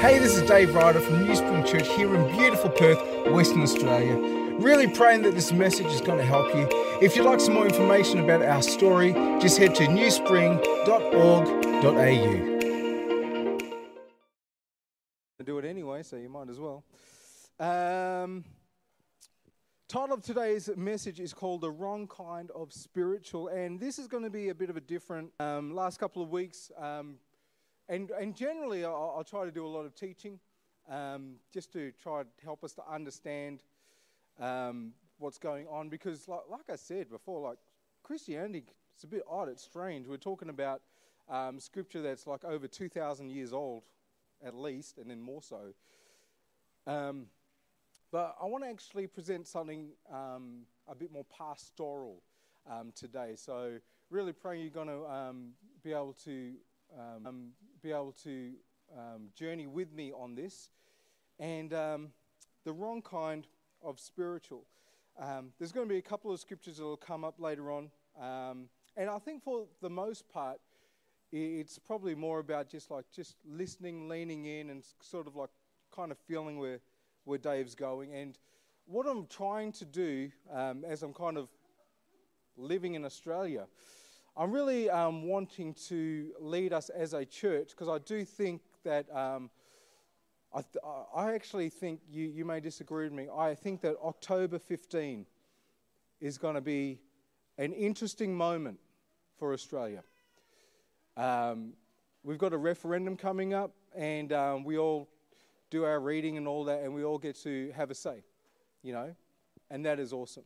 Hey, this is Dave Ryder from New Spring Church here in beautiful Perth, Western Australia. Really praying that this message is going to help you. If you'd like some more information about our story, just head to newspring.org.au. Do it anyway, so you might as well. Um, title of today's message is called The Wrong Kind of Spiritual, and this is going to be a bit of a different. Um, last couple of weeks, um, and, and generally, I'll, I'll, try to do a lot of teaching um, just to try to help us to understand um, what's going on. Because, like, like, I said before, like Christianity, it's a bit odd, it's strange. We're talking about um, scripture that's like over 2,000 years old, at least, and then more so. Um, but I want to actually present something um, a bit more pastoral um, today. So, really praying you're going to be able to um, be able to um, journey with me on this. And um, the wrong kind of spiritual. Um, there's going to be a couple of scriptures that will come up later on. Um, and I think for the most part, it's probably more about just like just listening, leaning in, and sort of like kind of feeling where, where Dave's going. And what I'm trying to do um, as I'm kind of living in Australia I'm really um, wanting to lead us as a church because I do think that um, I, th- I, actually think you, you may disagree with me. I think that October 15 is going to be an interesting moment for Australia. Um, we've got a referendum coming up, and um, we all do our reading and all that, and we all get to have a say, you know, and that is awesome.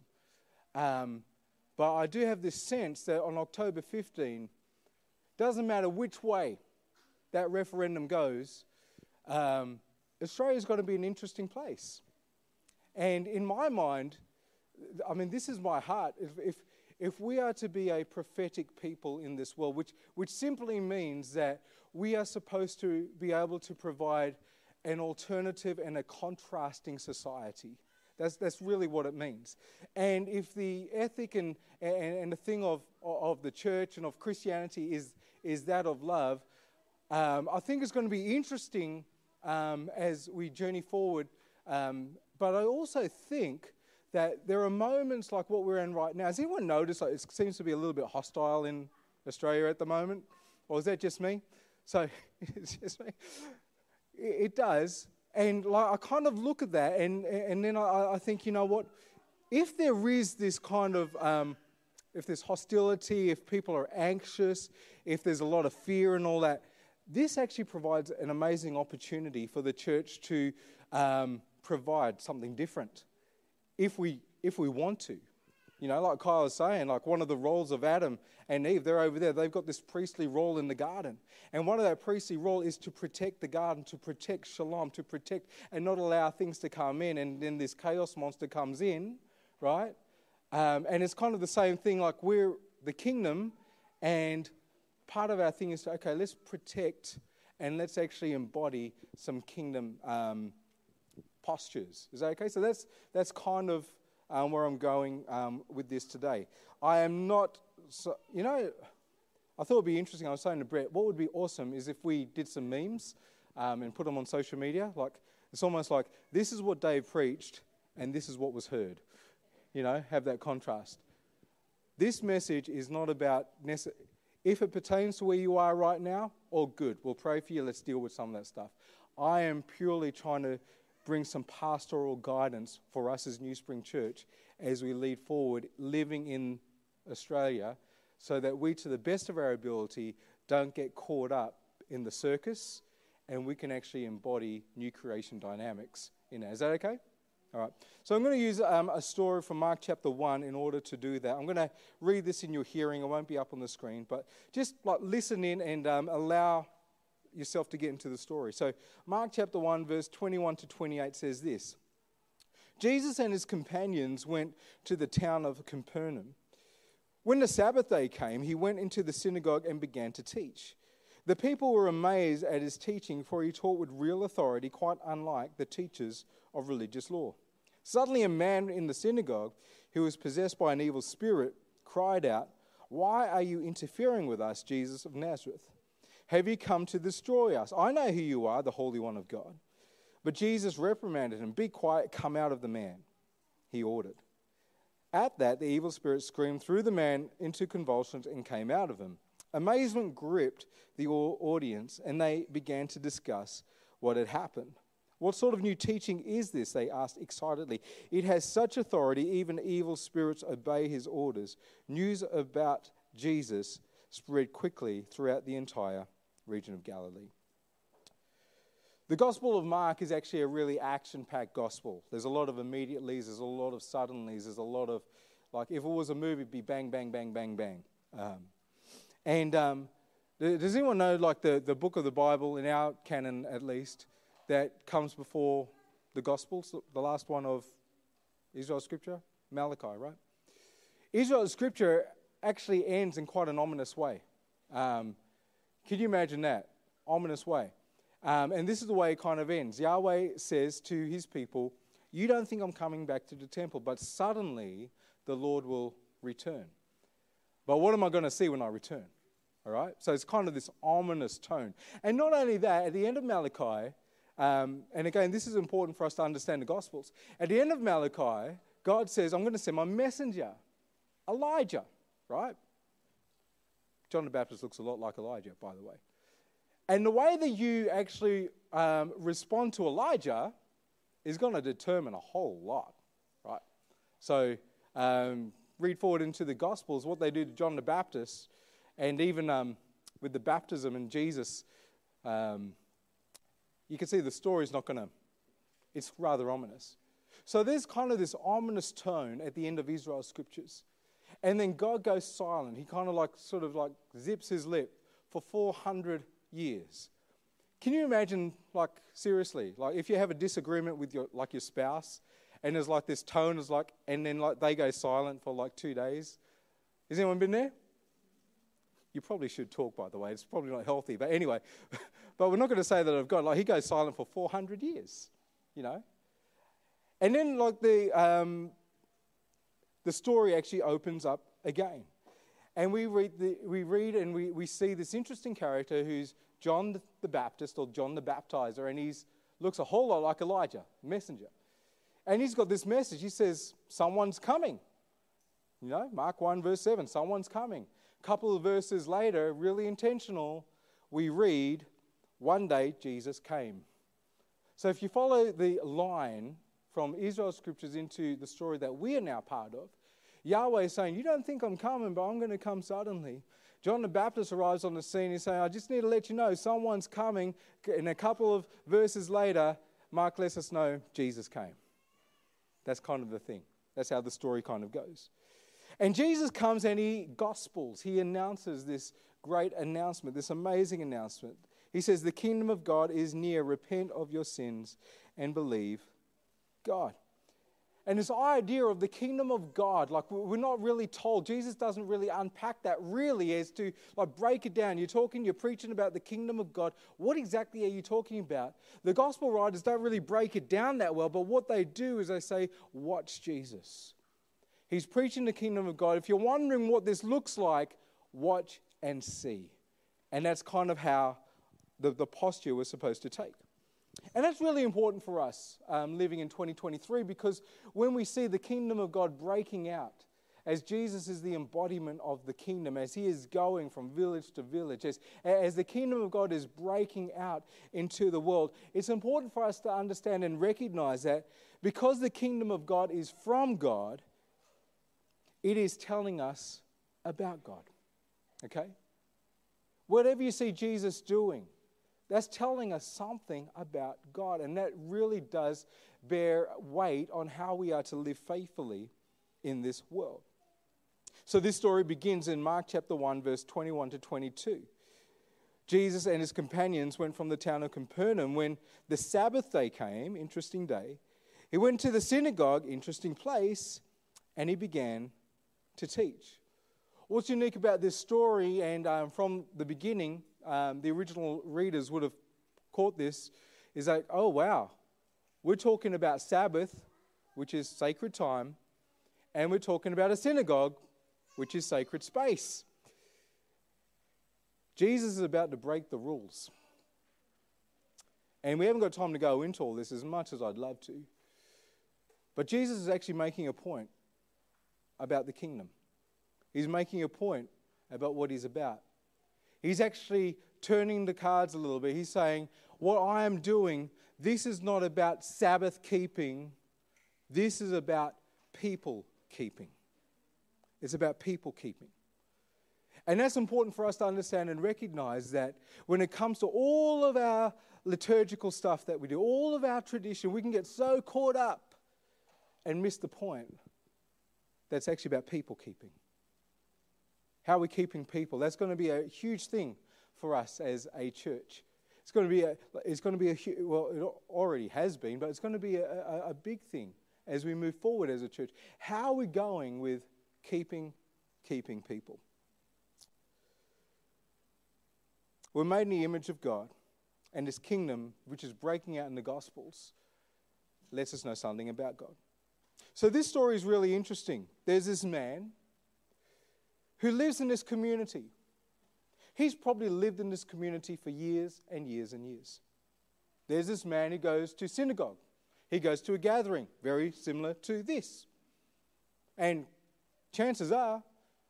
But I do have this sense that on October 15, doesn't matter which way that referendum goes, um, Australia's got to be an interesting place. And in my mind, I mean, this is my heart. If, if, if we are to be a prophetic people in this world, which, which simply means that we are supposed to be able to provide an alternative and a contrasting society that's, that's really what it means. And if the ethic and, and, and the thing of, of the church and of Christianity is, is that of love, um, I think it's going to be interesting um, as we journey forward. Um, but I also think that there are moments like what we're in right now. Has anyone noticed like, it seems to be a little bit hostile in Australia at the moment? Or is that just me? So it's just me. It does. And like, I kind of look at that, and, and then I, I think, you know what? If there is this kind of, um, if there's hostility, if people are anxious, if there's a lot of fear and all that, this actually provides an amazing opportunity for the church to um, provide something different if we, if we want to. You know, like Kyle was saying, like one of the roles of Adam and Eve, they're over there. They've got this priestly role in the garden. And one of that priestly role is to protect the garden, to protect shalom, to protect and not allow things to come in. And then this chaos monster comes in, right? Um, and it's kind of the same thing like we're the kingdom, and part of our thing is okay, let's protect and let's actually embody some kingdom um, postures. Is that okay? So that's, that's kind of um, where I'm going um, with this today. I am not, so, you know, I thought it would be interesting. I was saying to Brett, what would be awesome is if we did some memes um, and put them on social media. Like, it's almost like this is what Dave preached and this is what was heard. You know, have that contrast. This message is not about, if it pertains to where you are right now, all good. We'll pray for you. Let's deal with some of that stuff. I am purely trying to bring some pastoral guidance for us as New Spring Church as we lead forward living in Australia so that we, to the best of our ability, don't get caught up in the circus and we can actually embody new creation dynamics in that. Is that okay? All right. So I'm going to use um, a story from Mark chapter 1 in order to do that. I'm going to read this in your hearing. It won't be up on the screen, but just like listen in and um, allow yourself to get into the story. So, Mark chapter 1, verse 21 to 28 says this Jesus and his companions went to the town of Capernaum. When the Sabbath day came, he went into the synagogue and began to teach. The people were amazed at his teaching, for he taught with real authority, quite unlike the teachers of religious law. Suddenly, a man in the synagogue who was possessed by an evil spirit cried out, Why are you interfering with us, Jesus of Nazareth? Have you come to destroy us? I know who you are, the Holy One of God. But Jesus reprimanded him, Be quiet, come out of the man, he ordered. At that, the evil spirit screamed, threw the man into convulsions, and came out of him. Amazement gripped the audience, and they began to discuss what had happened. What sort of new teaching is this? They asked excitedly. It has such authority, even evil spirits obey his orders. News about Jesus spread quickly throughout the entire region of Galilee. The Gospel of Mark is actually a really action packed gospel. There's a lot of immediatelys, there's a lot of suddenlies, there's a lot of, like, if it was a movie, it'd be bang, bang, bang, bang, bang. Um, and um, does anyone know, like, the, the book of the Bible, in our canon at least, that comes before the Gospels, the last one of Israel's scripture? Malachi, right? Israel's scripture actually ends in quite an ominous way. Um, can you imagine that? Ominous way. Um, and this is the way it kind of ends. Yahweh says to his people, You don't think I'm coming back to the temple, but suddenly the Lord will return. But what am I going to see when I return? All right? So it's kind of this ominous tone. And not only that, at the end of Malachi, um, and again, this is important for us to understand the Gospels. At the end of Malachi, God says, I'm going to send my messenger, Elijah, right? John the Baptist looks a lot like Elijah, by the way. And the way that you actually um, respond to Elijah is going to determine a whole lot, right? So, um, read forward into the Gospels, what they do to John the Baptist, and even um, with the baptism in Jesus, um, you can see the story is not going to, it's rather ominous. So, there's kind of this ominous tone at the end of Israel's scriptures. And then God goes silent. He kind of like, sort of like zips his lip for 400 years. Can you imagine, like, seriously, like if you have a disagreement with your, like, your spouse, and there's like this tone is like, and then like they go silent for like two days. Has anyone been there? You probably should talk, by the way. It's probably not healthy, but anyway. but we're not going to say that of God. Like he goes silent for 400 years, you know. And then like the um, the story actually opens up again. And we read, the, we read and we, we see this interesting character who's John the Baptist or John the Baptizer, and he looks a whole lot like Elijah, messenger. And he's got this message. He says, Someone's coming. You know, Mark 1, verse 7, someone's coming. A couple of verses later, really intentional, we read, One day Jesus came. So if you follow the line from Israel's scriptures into the story that we are now part of, Yahweh is saying, You don't think I'm coming, but I'm going to come suddenly. John the Baptist arrives on the scene. He's saying, I just need to let you know someone's coming. And a couple of verses later, Mark lets us know Jesus came. That's kind of the thing. That's how the story kind of goes. And Jesus comes and he gospels, he announces this great announcement, this amazing announcement. He says, The kingdom of God is near. Repent of your sins and believe God. And this idea of the kingdom of God, like we're not really told. Jesus doesn't really unpack that really as to like break it down. You're talking, you're preaching about the kingdom of God. What exactly are you talking about? The gospel writers don't really break it down that well, but what they do is they say, watch Jesus. He's preaching the kingdom of God. If you're wondering what this looks like, watch and see. And that's kind of how the, the posture we're supposed to take. And that's really important for us um, living in 2023 because when we see the kingdom of God breaking out, as Jesus is the embodiment of the kingdom, as he is going from village to village, as, as the kingdom of God is breaking out into the world, it's important for us to understand and recognize that because the kingdom of God is from God, it is telling us about God. Okay? Whatever you see Jesus doing, that's telling us something about God, and that really does bear weight on how we are to live faithfully in this world. So, this story begins in Mark chapter 1, verse 21 to 22. Jesus and his companions went from the town of Capernaum when the Sabbath day came, interesting day. He went to the synagogue, interesting place, and he began to teach. What's unique about this story, and um, from the beginning, um, the original readers would have caught this is like, oh, wow, we're talking about Sabbath, which is sacred time, and we're talking about a synagogue, which is sacred space. Jesus is about to break the rules. And we haven't got time to go into all this as much as I'd love to. But Jesus is actually making a point about the kingdom. He's making a point about what he's about. He's actually turning the cards a little bit. He's saying, What I am doing, this is not about Sabbath keeping, this is about people keeping. It's about people keeping. And that's important for us to understand and recognize that when it comes to all of our liturgical stuff that we do, all of our tradition, we can get so caught up and miss the point that's actually about people keeping. How are we keeping people? That's going to be a huge thing for us as a church. It's going to be a, it's going to be a well, it already has been, but it's going to be a, a, a big thing as we move forward as a church. How are we going with keeping, keeping people? We're made in the image of God, and His kingdom, which is breaking out in the Gospels, lets us know something about God. So, this story is really interesting. There's this man who lives in this community. He's probably lived in this community for years and years and years. There's this man who goes to synagogue. He goes to a gathering, very similar to this. And chances are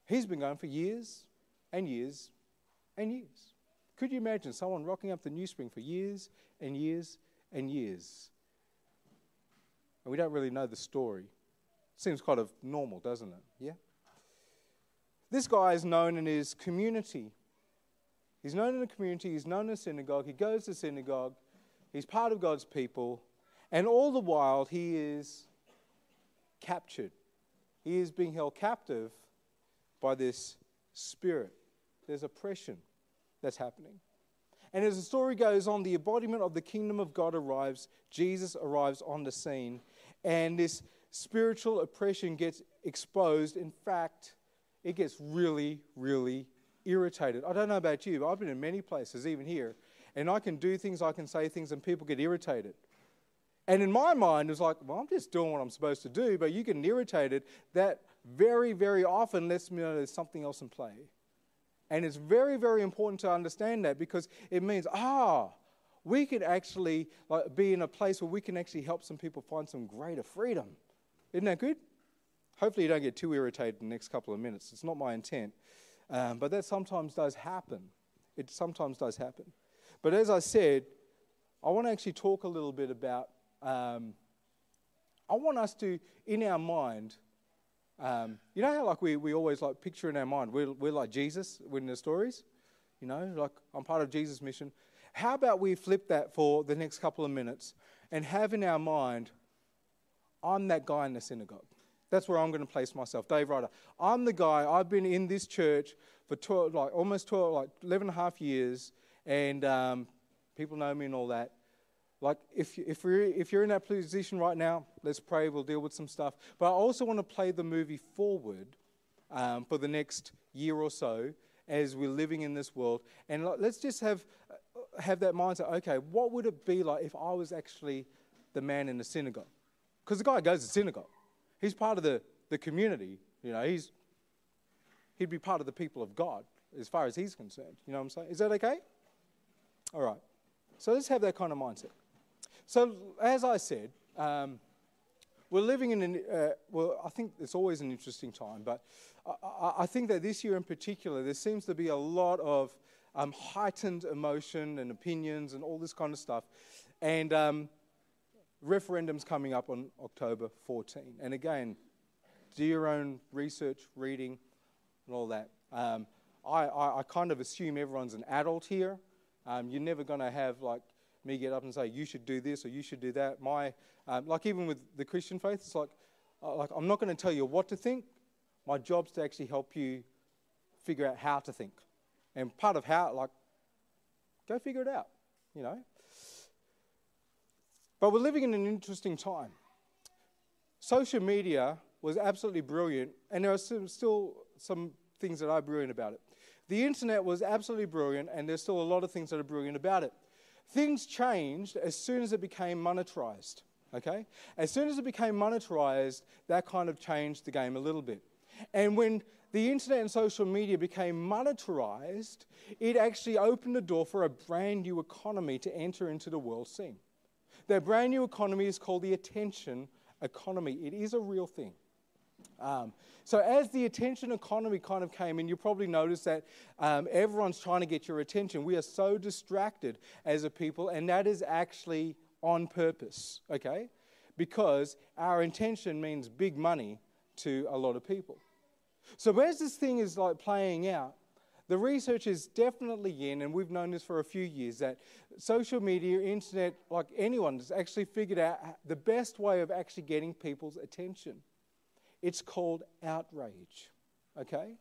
he's been going for years and years and years. Could you imagine someone rocking up the New Spring for years and years and years? And we don't really know the story. Seems kind of normal, doesn't it? Yeah? This guy is known in his community. He's known in the community, he's known in the synagogue, he goes to synagogue, he's part of God's people, and all the while he is captured. He is being held captive by this spirit. There's oppression that's happening. And as the story goes on, the embodiment of the kingdom of God arrives. Jesus arrives on the scene. And this spiritual oppression gets exposed. In fact, it gets really, really irritated. I don't know about you, but I've been in many places, even here, and I can do things, I can say things, and people get irritated. And in my mind, it's like, well, I'm just doing what I'm supposed to do, but you get irritated. That very, very often lets me know there's something else in play. And it's very, very important to understand that because it means, ah, we can actually like, be in a place where we can actually help some people find some greater freedom. Isn't that good? Hopefully, you don't get too irritated in the next couple of minutes. It's not my intent. Um, but that sometimes does happen. It sometimes does happen. But as I said, I want to actually talk a little bit about. Um, I want us to, in our mind, um, you know how like we, we always like picture in our mind, we're, we're like Jesus in the stories? You know, like I'm part of Jesus' mission. How about we flip that for the next couple of minutes and have in our mind, I'm that guy in the synagogue. That's where I'm going to place myself, Dave Ryder. I'm the guy, I've been in this church for 12, like almost 12, like 11 and a half years, and um, people know me and all that. Like, if, if, we're, if you're in that position right now, let's pray, we'll deal with some stuff. But I also want to play the movie forward um, for the next year or so as we're living in this world. And let's just have, have that mindset okay, what would it be like if I was actually the man in the synagogue? Because the guy goes to synagogue, he's part of the, the community. You know, he's, he'd be part of the people of God as far as he's concerned. You know what I'm saying? Is that okay? All right. So let's have that kind of mindset. So, as I said, um, we're living in an, uh, well, I think it's always an interesting time, but I, I, think that this year in particular, there seems to be a lot of um, heightened emotion and opinions and all this kind of stuff. And um, referendum's coming up on October 14. And again, do your own research, reading, and all that. Um, I, I, I, kind of assume everyone's an adult here. Um, you're never going to have like me get up and say, you should do this or you should do that. My, um, like even with the Christian faith, it's like, uh, like I'm not going to tell you what to think. My job's to actually help you figure out how to think. And part of how, like, go figure it out, you know. But we're living in an interesting time. Social media was absolutely brilliant, and there are some, still some things that are brilliant about it. The internet was absolutely brilliant, and there's still a lot of things that are brilliant about it. Things changed as soon as it became monetized. Okay? As soon as it became monetized, that kind of changed the game a little bit. And when the internet and social media became monetarized, it actually opened the door for a brand new economy to enter into the world scene. That brand new economy is called the attention economy. It is a real thing. Um, so, as the attention economy kind of came in, you probably noticed that um, everyone's trying to get your attention. We are so distracted as a people, and that is actually on purpose, okay? Because our intention means big money to a lot of people. So, as this thing is like playing out, the research is definitely in, and we've known this for a few years, that social media, internet, like anyone, has actually figured out the best way of actually getting people's attention. It's called outrage. Okay?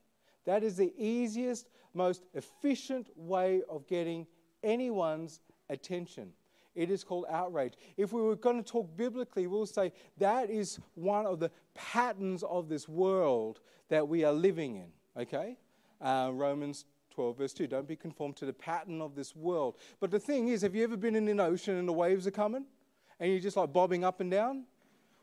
That is the easiest, most efficient way of getting anyone's attention. It is called outrage. If we were going to talk biblically, we'll say that is one of the patterns of this world that we are living in. Okay? Uh, Romans 12, verse 2. Don't be conformed to the pattern of this world. But the thing is, have you ever been in an ocean and the waves are coming? And you're just like bobbing up and down?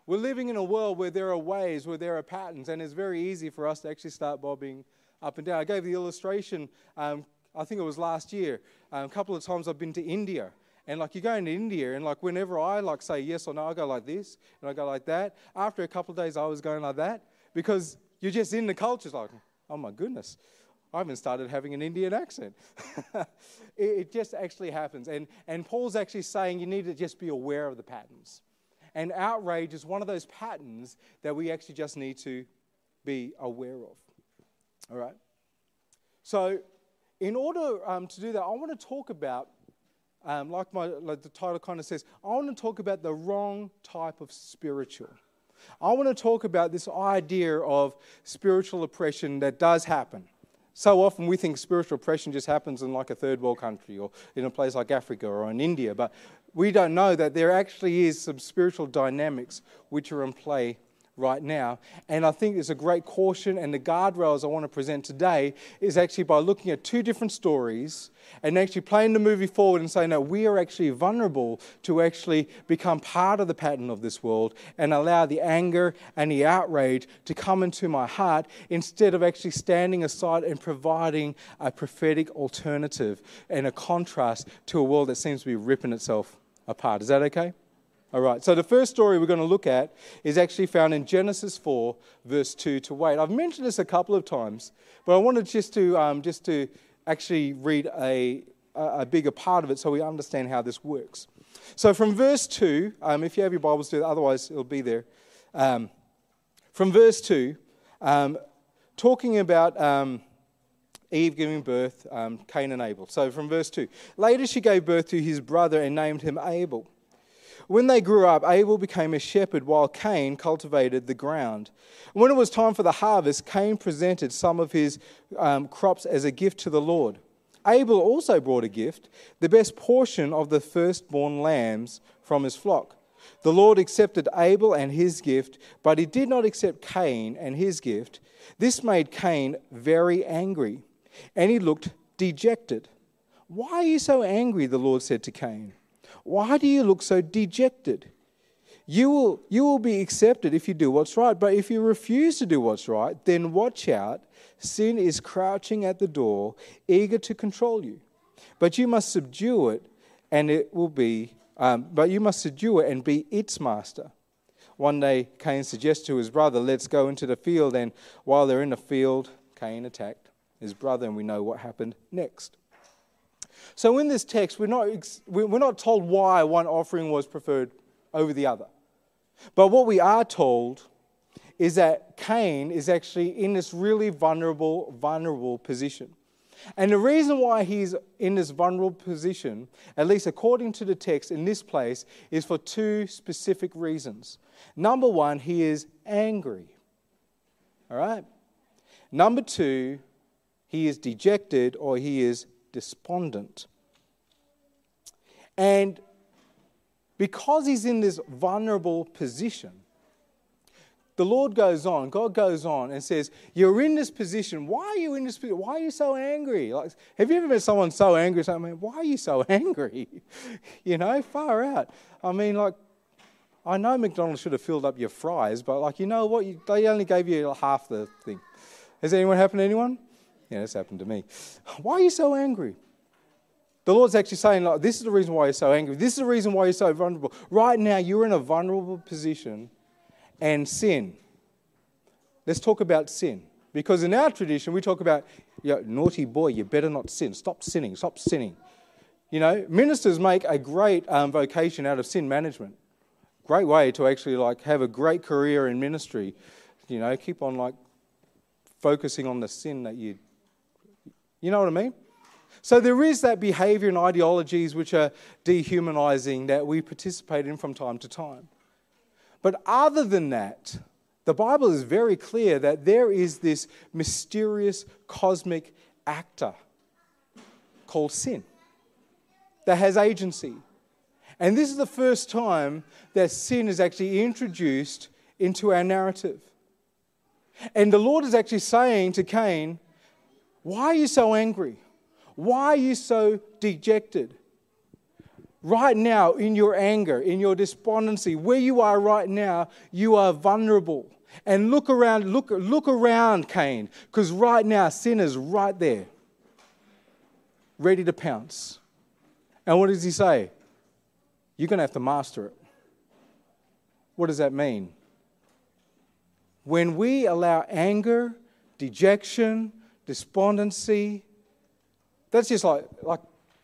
We're living in a world where there are waves, where there are patterns, and it's very easy for us to actually start bobbing up and down. I gave the illustration, um, I think it was last year. Um, a couple of times I've been to India. And like you go into India, and like whenever I like say yes or no, I go like this, and I go like that. After a couple of days, I was going like that because you're just in the culture. It's like, oh my goodness, I haven't started having an Indian accent. it, it, just actually happens. And, and Paul's actually saying you need to just be aware of the patterns. And outrage is one of those patterns that we actually just need to be aware of. All right? So, in order um, to do that, I want to talk about, um, like, my, like the title kind of says, I want to talk about the wrong type of spiritual. I want to talk about this idea of spiritual oppression that does happen. So often we think spiritual oppression just happens in like a third world country or in a place like Africa or in India, but we don't know that there actually is some spiritual dynamics which are in play right now. And I think there's a great caution, and the guardrails I want to present today is actually by looking at two different stories and actually playing the movie forward and saying that we are actually vulnerable to actually become part of the pattern of this world and allow the anger and the outrage to come into my heart instead of actually standing aside and providing a prophetic alternative and a contrast to a world that seems to be ripping itself apart. Is that okay? All right, so the first story we're going to look at is actually found in Genesis 4, verse 2 to 8. I've mentioned this a couple of times, but I wanted just to, um, just to actually read a, a bigger part of it so we understand how this works. So from verse 2, um, if you have your Bibles, do otherwise it'll be there. Um, from verse 2, um, talking about um, Eve giving birth, um, Cain and Abel. So from verse 2, later she gave birth to his brother and named him Abel. When they grew up, Abel became a shepherd while Cain cultivated the ground. When it was time for the harvest, Cain presented some of his um, crops as a gift to the Lord. Abel also brought a gift, the best portion of the firstborn lambs from his flock. The Lord accepted Abel and his gift, but he did not accept Cain and his gift. This made Cain very angry, and he looked dejected. Why are you so angry? The Lord said to Cain. Why do you look so dejected? You will, you will be accepted if you do what's right, but if you refuse to do what's right, then watch out. Sin is crouching at the door, eager to control you. But you must subdue it, and it will be, um, but you must subdue it and be its master. One day, Cain suggests to his brother, Let's go into the field. And while they're in the field, Cain attacked his brother, and we know what happened next. So in this text, we're not, we're not told why one offering was preferred over the other. But what we are told is that Cain is actually in this really vulnerable, vulnerable position. And the reason why he's in this vulnerable position, at least according to the text in this place, is for two specific reasons. Number one, he is angry. All right? Number two, he is dejected or he is despondent. And because he's in this vulnerable position, the Lord goes on, God goes on and says, You're in this position. Why are you in this position? Why are you so angry? Like, have you ever met someone so angry? I mean, why are you so angry? you know, far out. I mean, like, I know McDonald's should have filled up your fries, but like, you know what? You, they only gave you half the thing. Has anyone happened to anyone? Yeah, this happened to me. Why are you so angry? The Lord's actually saying, like, this is the reason why you're so angry. This is the reason why you're so vulnerable. Right now, you're in a vulnerable position and sin. Let's talk about sin. Because in our tradition, we talk about, you know, naughty boy, you better not sin. Stop sinning, stop sinning. You know, ministers make a great um, vocation out of sin management. Great way to actually like have a great career in ministry. You know, keep on like focusing on the sin that you, you know what I mean? So there is that behavior and ideologies which are dehumanizing that we participate in from time to time. But other than that, the Bible is very clear that there is this mysterious cosmic actor called sin that has agency. And this is the first time that sin is actually introduced into our narrative. And the Lord is actually saying to Cain, Why are you so angry? Why are you so dejected? Right now, in your anger, in your despondency, where you are right now, you are vulnerable. And look around, look, look around, Cain, because right now sin is right there, ready to pounce. And what does he say? You're going to have to master it. What does that mean? When we allow anger, dejection, despondency, that's just like, like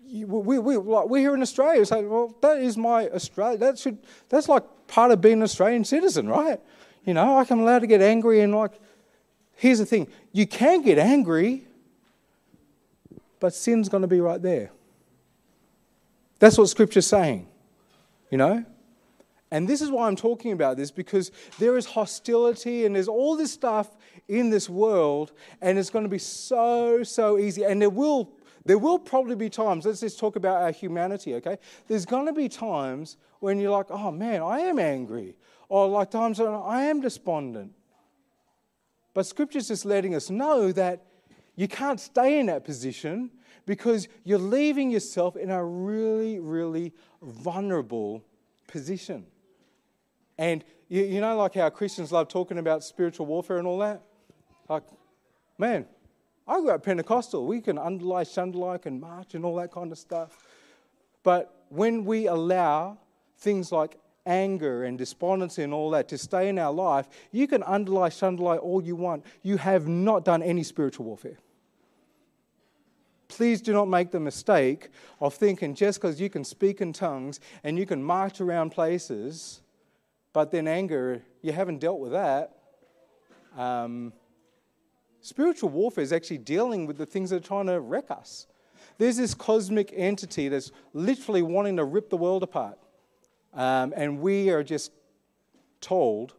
we, we, like we're here in Australia. So, well, that is my Australia. That should, that's like part of being an Australian citizen, right? You know, like I'm allowed to get angry and like, here's the thing you can get angry, but sin's going to be right there. That's what Scripture's saying, you know? And this is why I'm talking about this because there is hostility and there's all this stuff in this world, and it's going to be so, so easy. And there will there will probably be times, let's just talk about our humanity, okay? There's going to be times when you're like, oh man, I am angry. Or like times when I am despondent. But Scripture's just letting us know that you can't stay in that position because you're leaving yourself in a really, really vulnerable position. And you, you know, like how Christians love talking about spiritual warfare and all that? Like, man, I grew up Pentecostal. We can underlie, shundlike, and march and all that kind of stuff. But when we allow things like anger and despondency and all that to stay in our life, you can underlie, shundlie all you want. You have not done any spiritual warfare. Please do not make the mistake of thinking just because you can speak in tongues and you can march around places, but then anger, you haven't dealt with that. Um, Spiritual warfare is actually dealing with the things that are trying to wreck us. There's this cosmic entity that's literally wanting to rip the world apart. Um, and we are just told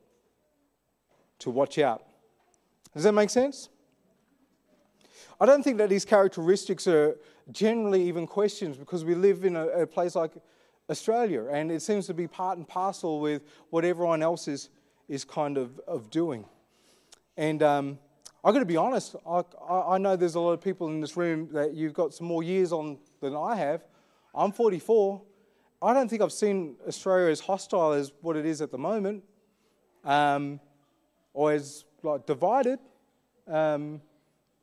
to watch out. Does that make sense? I don't think that these characteristics are generally even questions because we live in a, a place like Australia and it seems to be part and parcel with what everyone else is, is kind of, of doing. And um, I've got to be honest, I, I know there's a lot of people in this room that you've got some more years on than I have. I'm 44. I don't think I've seen Australia as hostile as what it is at the moment, um, or as like divided. Um,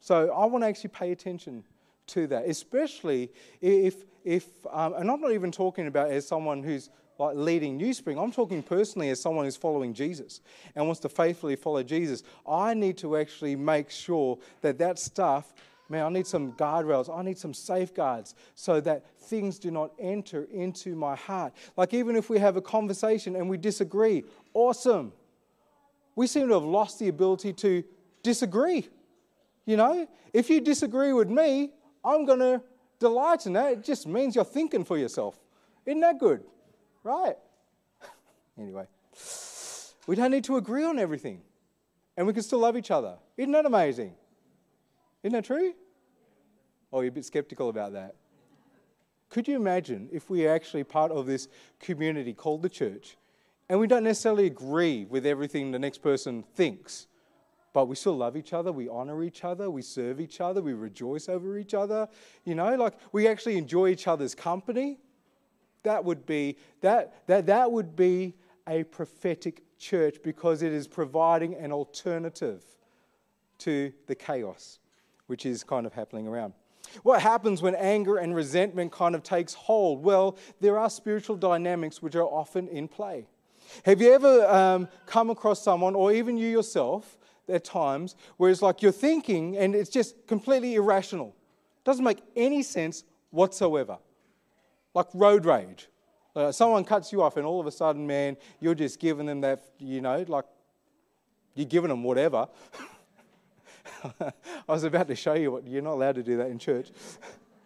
so I want to actually pay attention to that, especially if if um, and I'm not even talking about as someone who's like leading New Spring. I'm talking personally as someone who's following Jesus and wants to faithfully follow Jesus. I need to actually make sure that that stuff, man, I need some guardrails, I need some safeguards so that things do not enter into my heart. Like even if we have a conversation and we disagree, awesome. We seem to have lost the ability to disagree. You know, if you disagree with me, I'm going to delight in that. It just means you're thinking for yourself. Isn't that good? Right. anyway, we don't need to agree on everything. And we can still love each other. Isn't that amazing? Isn't that true? Oh, you're a bit skeptical about that. Could you imagine if we are actually part of this community called the church and we don't necessarily agree with everything the next person thinks, but we still love each other, we honor each other, we serve each other, we rejoice over each other, you know, like we actually enjoy each other's company. That would be, that, that, that would be a prophetic church because it is providing an alternative to the chaos which is kind of happening around. What happens when anger and resentment kind of takes hold? Well, there are spiritual dynamics which are often in play. Have you ever um, come across someone, or even you yourself, at times, where it's like you're thinking and it's just completely irrational? Doesn't make any sense whatsoever. Like road rage. Someone cuts you off, and all of a sudden, man, you're just giving them that, you know, like you're giving them whatever. I was about to show you what you're not allowed to do that in church.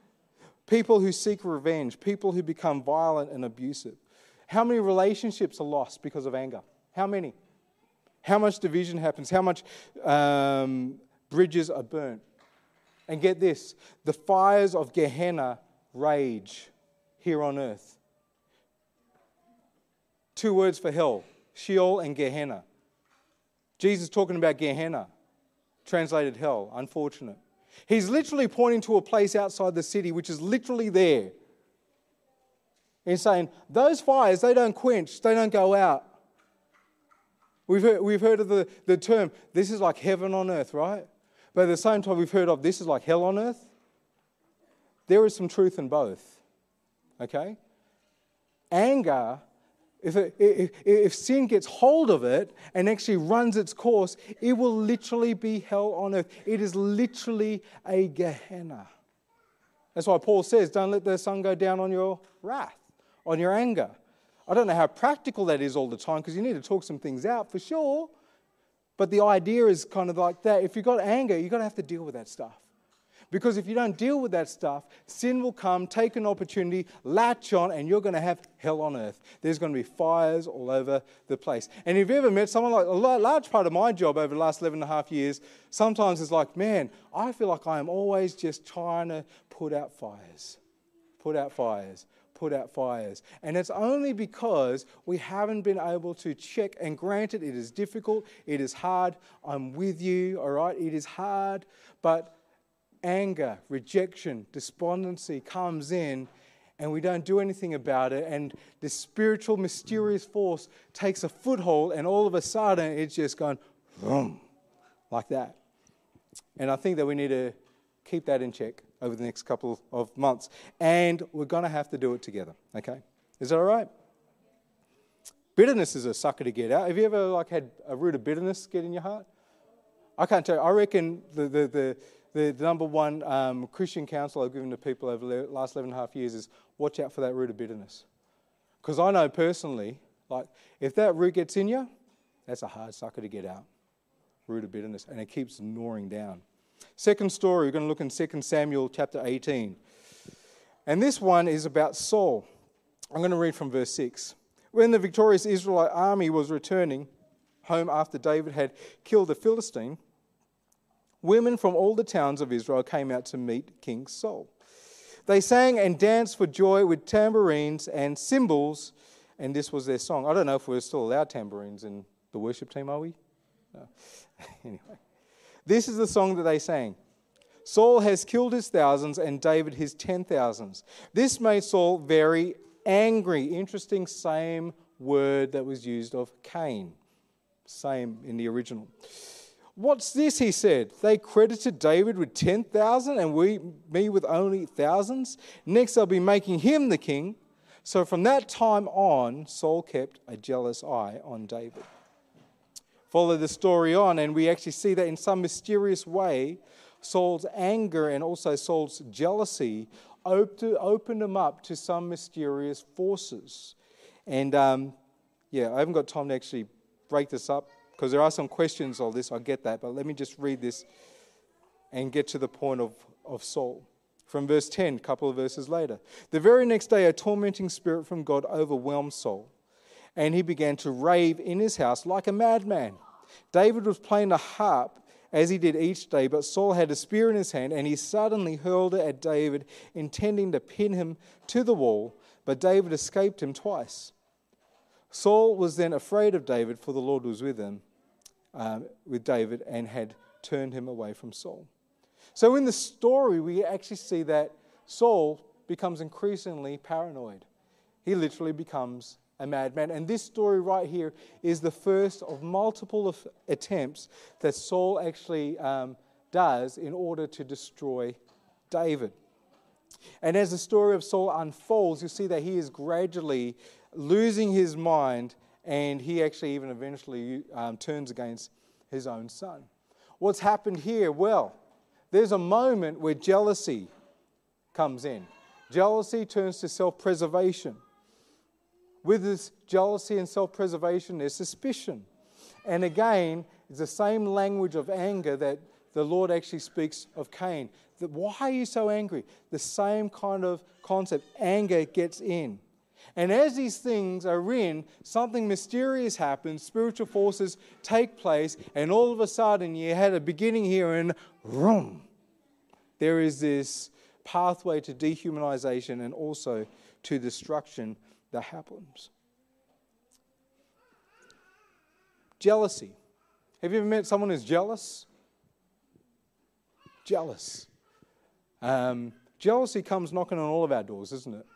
people who seek revenge, people who become violent and abusive. How many relationships are lost because of anger? How many? How much division happens? How much um, bridges are burnt? And get this the fires of Gehenna rage here on earth. Two words for hell Sheol and Gehenna. Jesus talking about Gehenna translated hell. Unfortunate. He's literally pointing to a place outside the city which is literally there. He's saying, Those fires, they don't quench, they don't go out. We've heard, we've heard of the, the term, this is like heaven on earth, right? But at the same time, we've heard of this is like hell on earth. There is some truth in both. Okay? Anger if, it, if, if, sin gets hold of it and actually runs its course, it will literally be hell on earth. It is literally a Gehenna. That's why Paul says, Don't let the sun go down on your wrath, on your anger. I don't know how practical that is all the time because you need to talk some things out for sure. But the idea is kind of like that. If you've got anger, you've got to have to deal with that stuff. Because if you don't deal with that stuff, sin will come, take an opportunity, latch on, and you're going to have hell on earth. There's going to be fires all over the place. And if you've ever met someone like a large part of my job over the last 11 and a half years, sometimes it's like, man, I feel like I am always just trying to put out fires, put out fires put out fires. And it's only because we haven't been able to check. And granted, it is difficult, it is hard. I'm with you, all right? It is hard. But anger, rejection, despondency comes in and we don't do anything about it, and this spiritual, mysterious force takes a foothold, and all of a sudden it's just going boom, like that. And I think that we need to keep that in check over the next couple of months, and we're going to have to do it together. Okay, is that all right? Bitterness is a sucker to get out. Have you ever like had a root of bitterness get in your heart? I can't tell you. I reckon the, the, the the, number one um, Christian counsel I've given to people over the last 11 and a half years is watch out for that root of bitterness. Because I know personally, like, if that root gets in you, that's a hard sucker to get out. Root of bitterness. And it keeps gnawing down. Second story, we're going to look in 2 Samuel chapter 18. And this one is about Saul. I'm going to read from verse 6. When the victorious Israelite army was returning home after David had killed the Philistine, Women from all the towns of Israel came out to meet King Saul. They sang and danced for joy with tambourines and cymbals, and this was their song. I don't know if we're still allowed tambourines in the worship team, are we? No. anyway, this is the song that they sang. Saul has killed his thousands and David his ten thousands. This made Saul very angry. Interesting, same word that was used of Cain. Same in the original. What's this? He said. They credited David with 10,000 and we, me with only thousands. Next, they'll be making him the king. So from that time on, Saul kept a jealous eye on David. Follow the story on, and we actually see that in some mysterious way, Saul's anger and also Saul's jealousy opened him up to some mysterious forces. And um, yeah, I haven't got time to actually break this up because there are some questions of this, I get that, but let me just read this and get to the point of, of Saul. From verse 10, a couple of verses later. The very next day, a tormenting spirit from God overwhelmed Saul, and he began to rave in his house like a madman. David was playing the harp as he did each day, but Saul had a spear in his hand, and he suddenly hurled it at David, intending to pin him to the wall, but David escaped him twice. Saul was then afraid of David, for the Lord was with him, um, with David and had turned him away from Saul. So in the story, we actually see that Saul becomes increasingly paranoid. He literally becomes a madman. And this story right here is the first of multiple attempts that Saul actually um, does in order to destroy David. And as the story of Saul unfolds, you see that he is gradually losing his mind and he actually even eventually um, turns against his own son. What's happened here? Well, there's a moment where jealousy comes in. Jealousy turns to self preservation. With this jealousy and self preservation, there's suspicion. And again, it's the same language of anger that the Lord actually speaks of Cain. That why are you so angry? The same kind of concept. Anger gets in. And as these things are in, something mysterious happens, spiritual forces take place, and all of a sudden you had a beginning here and room. There is this pathway to dehumanization and also to destruction that happens. Jealousy. Have you ever met someone who's jealous? Jealous. Um, jealousy comes knocking on all of our doors, isn't it?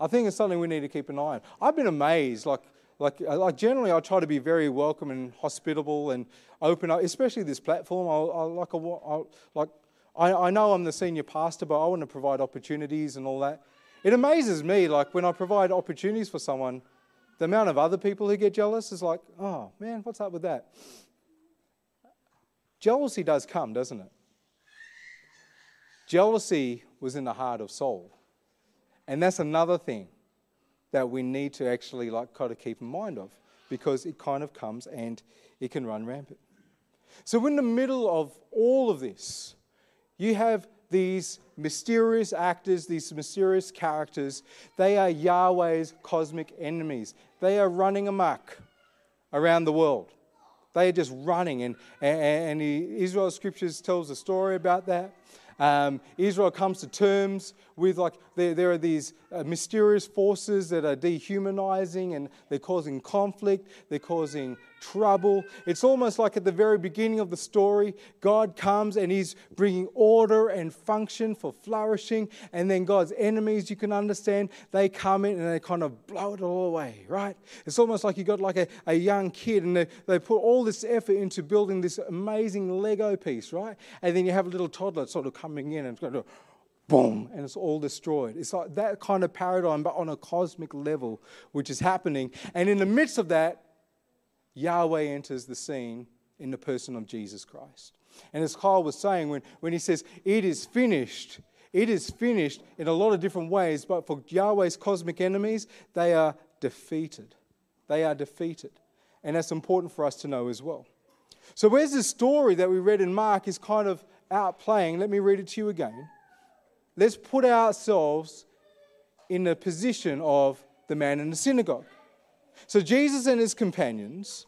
I think it's something we need to keep an eye on. I've been amazed, like, like, uh, like generally, I try to be very welcome and hospitable and open up, especially this platform. I, I like, I, like, I, I know I'm the senior pastor, but I want to provide opportunities and all that. It amazes me, like when I provide opportunities for someone, the amount of other people who get jealous is like, oh man, what's up with that? Jealousy does come, doesn't it? Jealousy was in the heart of Saul. And that's another thing that we need to actually like kind of keep in mind of because it kind of comes and it can run rampant. So in the middle of all of this, you have these mysterious actors, these mysterious characters. They are Yahweh's cosmic enemies. They are running amok around the world. They are just running, and, and, and the Israel scriptures tells a story about that. Um, Israel comes to terms with like there, there are these uh, mysterious forces that are dehumanizing and they're causing conflict, they're causing trouble. It's almost like at the very beginning of the story, God comes and He's bringing order and function for flourishing, and then God's enemies, you can understand, they come in and they kind of blow it all away, right? It's almost like you got like a, a young kid and they, they put all this effort into building this amazing Lego piece, right? And then you have a little toddler sort of coming in and it's going to boom, and it's all destroyed. It's like that kind of paradigm, but on a cosmic level, which is happening. And in the midst of that, Yahweh enters the scene in the person of Jesus Christ. And as Kyle was saying, when, when he says, It is finished, it is finished in a lot of different ways, but for Yahweh's cosmic enemies, they are defeated. They are defeated. And that's important for us to know as well. So, where's the story that we read in Mark is kind of outplaying? Let me read it to you again. Let's put ourselves in the position of the man in the synagogue. So Jesus and his companions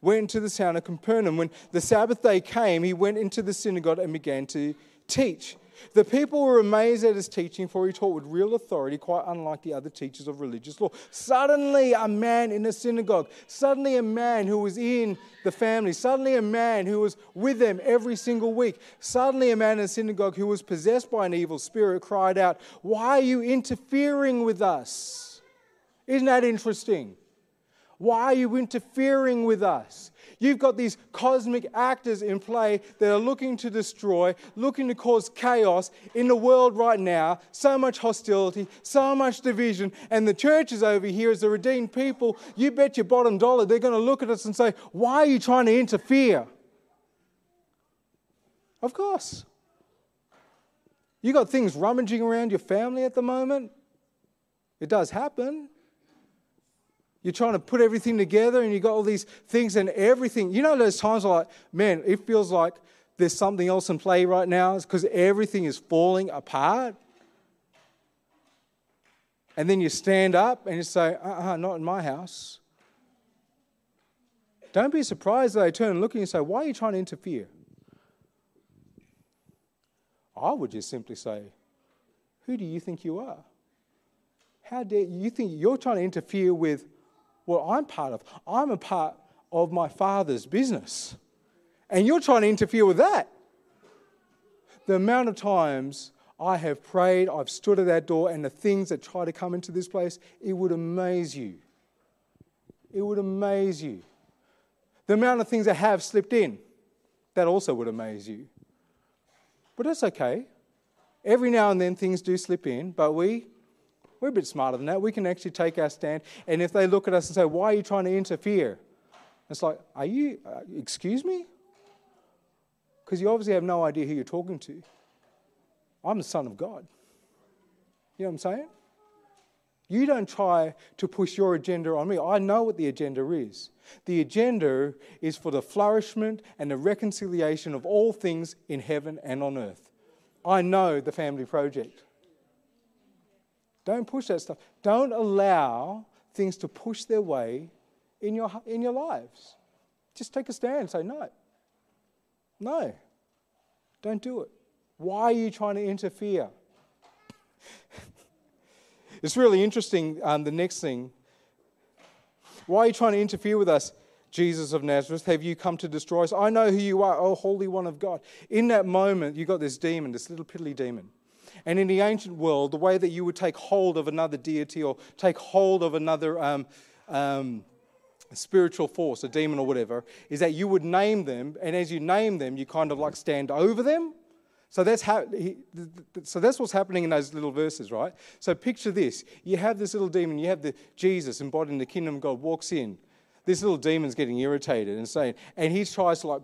went to the town of Capernaum. When the Sabbath day came, he went into the synagogue and began to teach. The people were amazed at his teaching, for he taught with real authority, quite unlike the other teachers of religious law. Suddenly, a man in the synagogue, suddenly, a man who was in the family, suddenly, a man who was with them every single week, suddenly, a man in the synagogue who was possessed by an evil spirit cried out, Why are you interfering with us? Isn't that interesting? Why are you interfering with us? You've got these cosmic actors in play that are looking to destroy, looking to cause chaos in the world right now. So much hostility, so much division. And the church is over here as the redeemed people. You bet your bottom dollar they're going to look at us and say, Why are you trying to interfere? Of course. You got things rummaging around your family at the moment. It does happen. You're trying to put everything together and you got all these things and everything. You know, those times like, man, it feels like there's something else in play right now because everything is falling apart. And then you stand up and you say, uh uh-uh, not in my house. Don't be surprised that they turn and look at you and say, why are you trying to interfere? I would just simply say, who do you think you are? How dare you think you're trying to interfere with what I'm part of. I'm a part of my father's business. And you're trying to interfere with that. The amount of times I have prayed, I've stood at that door, and the things that try to come into this place, it would amaze you It would amaze you. The amount of things that have slipped in, that also would amaze you. But that's okay. Every now and then things do slip in, but we, we're a bit smarter than that. We can actually take our stand. And if they look at us and say, Why are you trying to interfere? It's like, Are you, uh, excuse me? Because you obviously have no idea who you're talking to. I'm the Son of God. You know what I'm saying? You don't try to push your agenda on me. I know what the agenda is. The agenda is for the flourishment and the reconciliation of all things in heaven and on earth. I know the family project. Don't push that stuff. Don't allow things to push their way in your, in your lives. Just take a stand and say, no. No. Don't do it. Why are you trying to interfere? it's really interesting, um, the next thing. Why are you trying to interfere with us, Jesus of Nazareth? Have you come to destroy us? I know who you are, O Holy One of God. In that moment, you got this demon, this little piddly demon. And in the ancient world, the way that you would take hold of another deity or take hold of another um, um, spiritual force, a demon or whatever, is that you would name them, and as you name them, you kind of like stand over them. So that's how. He, so that's what's happening in those little verses, right? So picture this: you have this little demon, you have the Jesus embodying the kingdom of God walks in. This little demon's getting irritated and saying, and he tries to like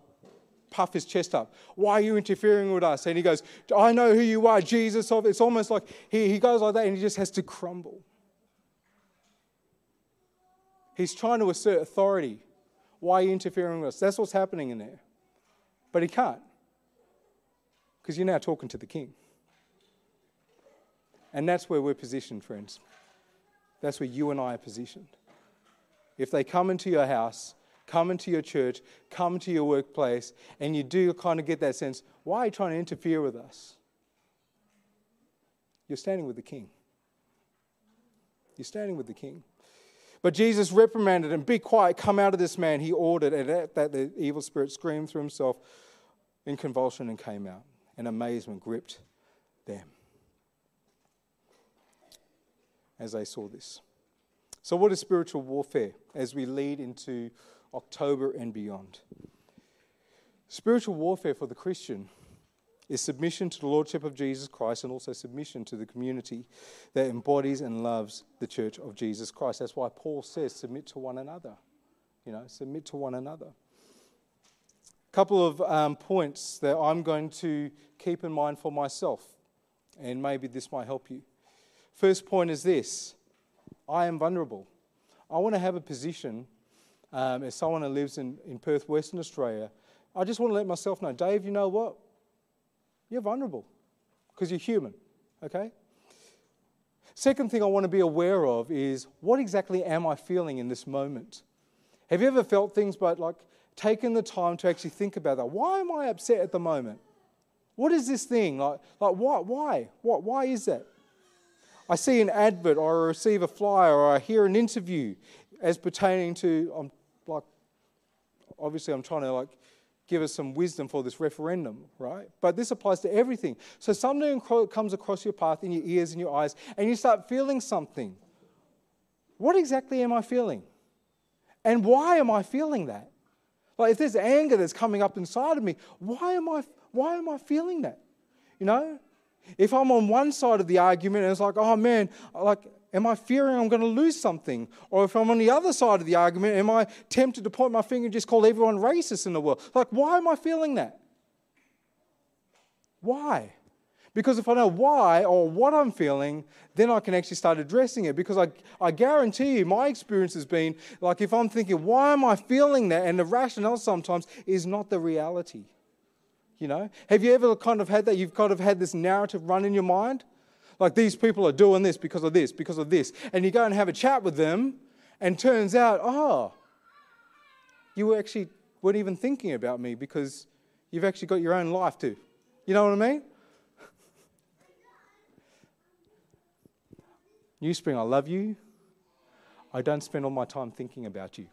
puff his chest up. Why are you interfering with us? And he goes, I know who you are, Jesus. It's almost like he, he goes like that and he just has to crumble. He's trying to assert authority. Why are you interfering with us? That's what's happening in there. But he can't. Because you're now talking to the king. And that's where we're positioned, friends. That's where you and I are positioned. If they come into your house, come into your church, come to your workplace, and you do kind of get that sense, why are you trying to interfere with us? You're standing with the king. You're standing with the king. But Jesus reprimanded him, Be quiet, come out of this man. He ordered, and at that the evil spirit screamed threw himself in convulsion and came out. And amazement gripped them as they saw this. So, what is spiritual warfare as we lead into October and beyond? Spiritual warfare for the Christian is submission to the Lordship of Jesus Christ and also submission to the community that embodies and loves the church of Jesus Christ. That's why Paul says, submit to one another. You know, submit to one another. A couple of um, points that I'm going to keep in mind for myself, and maybe this might help you. First point is this I am vulnerable. I want to have a position um, as someone who lives in, in Perth, Western Australia. I just want to let myself know, Dave, you know what? You're vulnerable because you're human, okay? Second thing I want to be aware of is what exactly am I feeling in this moment? Have you ever felt things but like taken the time to actually think about that? Why am I upset at the moment? What is this thing? Like, like why, why? What, why is that? I see an advert or I receive a flyer or I hear an interview as pertaining to, I'm like, obviously I'm trying to like give us some wisdom for this referendum, right? But this applies to everything. So something comes across your path in your ears and your eyes, and you start feeling something. What exactly am I feeling? And why am I feeling that? Like if there's anger that's coming up inside of me, why am I why am I feeling that? You know? If I'm on one side of the argument and it's like, oh man, like Am I fearing I'm going to lose something? Or if I'm on the other side of the argument, am I tempted to point my finger and just call everyone racist in the world? Like, why am I feeling that? Why? Because if I know why or what I'm feeling, then I can actually start addressing it. Because I, I guarantee you, my experience has been like if I'm thinking, why am I feeling that? And the rationale sometimes is not the reality. You know? Have you ever kind of had that? You've kind of had this narrative run in your mind? Like these people are doing this because of this, because of this. And you go and have a chat with them, and turns out, oh, you actually weren't even thinking about me because you've actually got your own life too. You know what I mean? New Spring, I love you. I don't spend all my time thinking about you.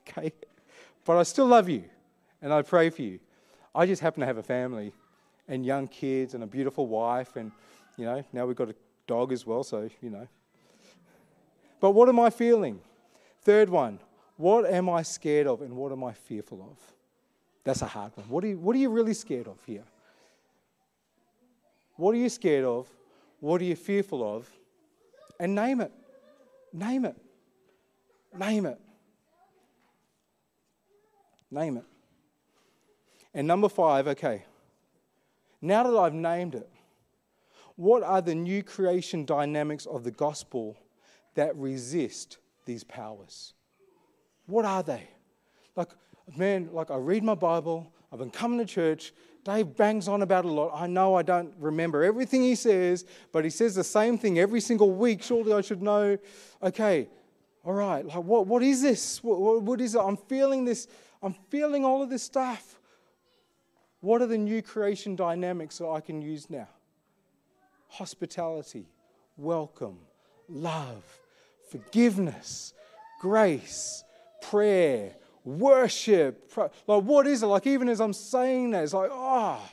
okay? But I still love you and I pray for you. I just happen to have a family and young kids and a beautiful wife, and you know, now we've got a dog as well, so you know. But what am I feeling? Third one, what am I scared of and what am I fearful of? That's a hard one. What are you, what are you really scared of here? What are you scared of? What are you fearful of? And name it. Name it. Name it. Name it. And number five, okay. Now that I've named it, what are the new creation dynamics of the gospel that resist these powers? What are they? Like, man, like I read my Bible, I've been coming to church, Dave bangs on about a lot. I know I don't remember everything he says, but he says the same thing every single week. Surely I should know, okay, all right, like what, what is this? What, what is it? I'm feeling this, I'm feeling all of this stuff. What are the new creation dynamics that I can use now? Hospitality, welcome, love, forgiveness, grace, prayer, worship. Like, what is it? Like, even as I'm saying that, it's like, ah, oh,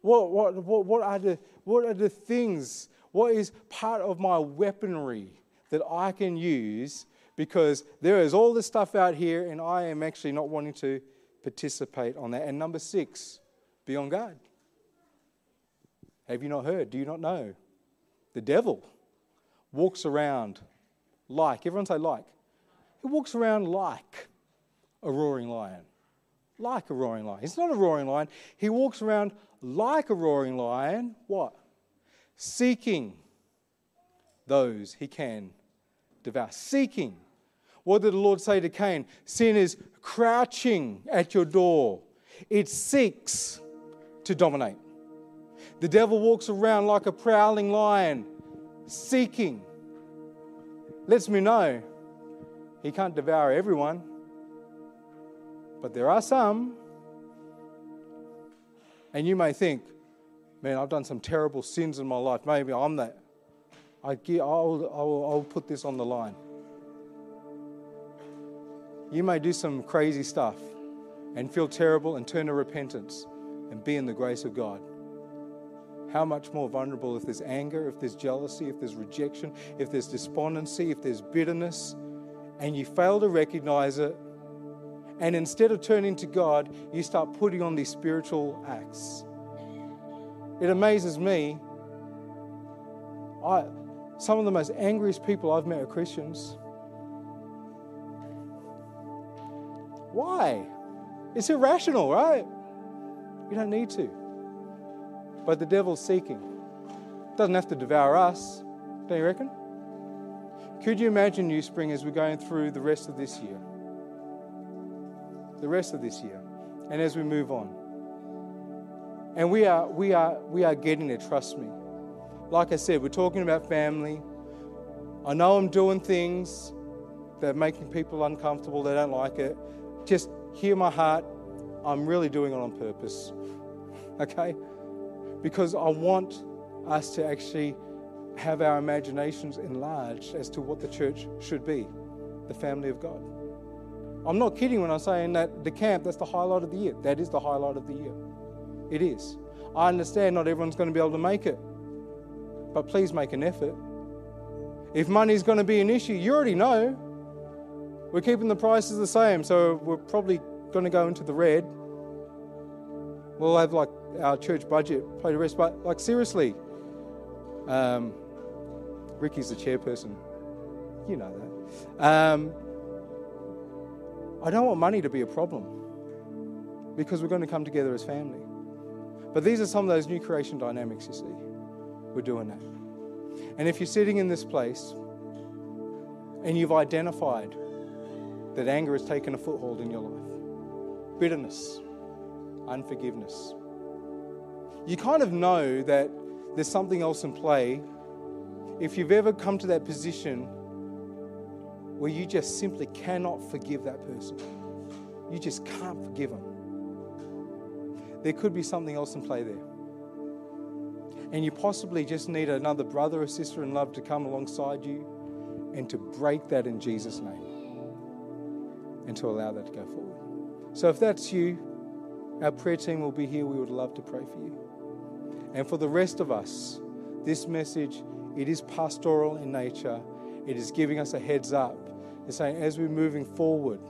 what, what, what, what, are the, what are the things? What is part of my weaponry that I can use? Because there is all this stuff out here, and I am actually not wanting to participate on that. And number six, be on guard. Have you not heard? Do you not know? The devil walks around like, everyone say like. He walks around like a roaring lion. Like a roaring lion. He's not a roaring lion. He walks around like a roaring lion. What? Seeking those he can devour. Seeking. What did the Lord say to Cain? Sin is crouching at your door, it seeks to dominate. The devil walks around like a prowling lion, seeking. Lets me know he can't devour everyone. But there are some. And you may think, man, I've done some terrible sins in my life. Maybe I'm that. I will I'll, I'll put this on the line. You may do some crazy stuff and feel terrible and turn to repentance and be in the grace of God. How much more vulnerable if there's anger, if there's jealousy, if there's rejection, if there's despondency, if there's bitterness, and you fail to recognize it and instead of turning to God, you start putting on these spiritual acts. It amazes me. I, some of the most angriest people I've met are Christians. Why? It's irrational, right? You don't need to. But the devil's seeking. Doesn't have to devour us, don't you reckon? Could you imagine, New Spring, as we're going through the rest of this year? the rest of this year and as we move on. And we are, we are, we are getting there, trust me. Like I said, we're talking about family. I know I'm doing things that are making people uncomfortable, they don't like it. Just hear my heart. I'm really doing it on purpose. Okay? Because I want us to actually have our imaginations enlarged as to what the church should be the family of God. I'm not kidding when I'm saying that the camp, that's the highlight of the year. That is the highlight of the year. It is. I understand not everyone's going to be able to make it, but please make an effort. If money's going to be an issue, you already know. We're keeping the prices the same, so we're probably going to go into the red. We'll have like our church budget play the rest, but like seriously, um, Ricky's the chairperson. You know that. Um, I don't want money to be a problem because we're going to come together as family. But these are some of those new creation dynamics, you see. We're doing that. And if you're sitting in this place and you've identified that anger has taken a foothold in your life, bitterness, unforgiveness, you kind of know that there's something else in play. If you've ever come to that position where you just simply cannot forgive that person. You just can't forgive them. There could be something else in play there. And you possibly just need another brother or sister in love to come alongside you and to break that in Jesus' name and to allow that to go forward. So if that's you, our prayer team will be here. We would love to pray for you. And for the rest of us, this message, it is pastoral in nature. It is giving us a heads up It's saying as we're moving forward,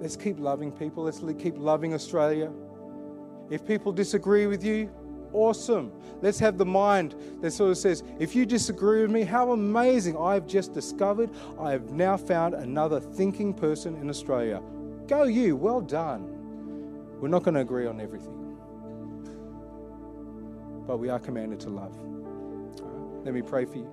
let's keep loving people. Let's keep loving Australia. If people disagree with you, awesome. Let's have the mind that sort of says, if you disagree with me, how amazing. I've just discovered I have now found another thinking person in Australia. Go, you. Well done. We're not going to agree on everything, but we are commanded to love. Let me pray for you.